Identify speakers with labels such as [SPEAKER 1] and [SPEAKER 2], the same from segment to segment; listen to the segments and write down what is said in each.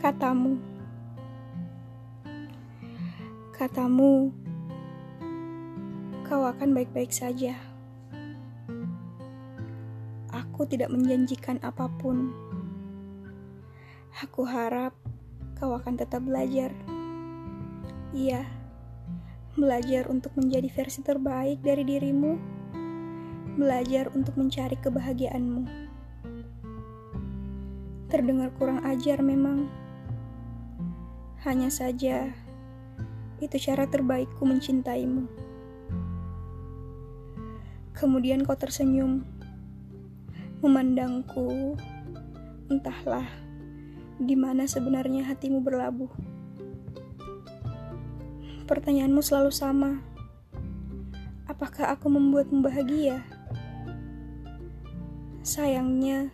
[SPEAKER 1] Katamu, katamu, kau akan baik-baik saja. Aku tidak menjanjikan apa pun. Aku harap kau akan tetap belajar. Iya, belajar untuk menjadi versi terbaik dari dirimu, belajar untuk mencari kebahagiaanmu. Terdengar kurang ajar memang. Hanya saja, itu cara terbaikku mencintaimu. Kemudian kau tersenyum, memandangku, entahlah di mana sebenarnya hatimu berlabuh. Pertanyaanmu selalu sama. Apakah aku membuatmu bahagia? Sayangnya,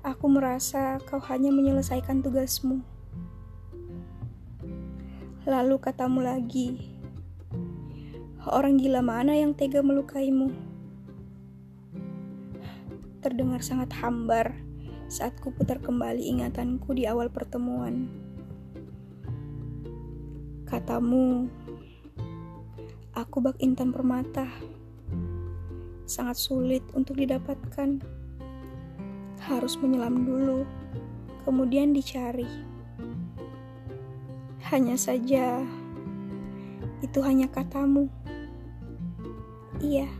[SPEAKER 1] aku merasa kau hanya menyelesaikan tugasmu. Lalu katamu lagi, orang gila mana yang tega melukaimu? Terdengar sangat hambar saat ku putar kembali ingatanku di awal pertemuan. Katamu, aku bak intan permata. Sangat sulit untuk didapatkan. Harus menyelam dulu, kemudian dicari. Hanya saja, itu hanya katamu. Iya,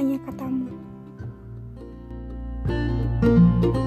[SPEAKER 1] hanya katamu. thank you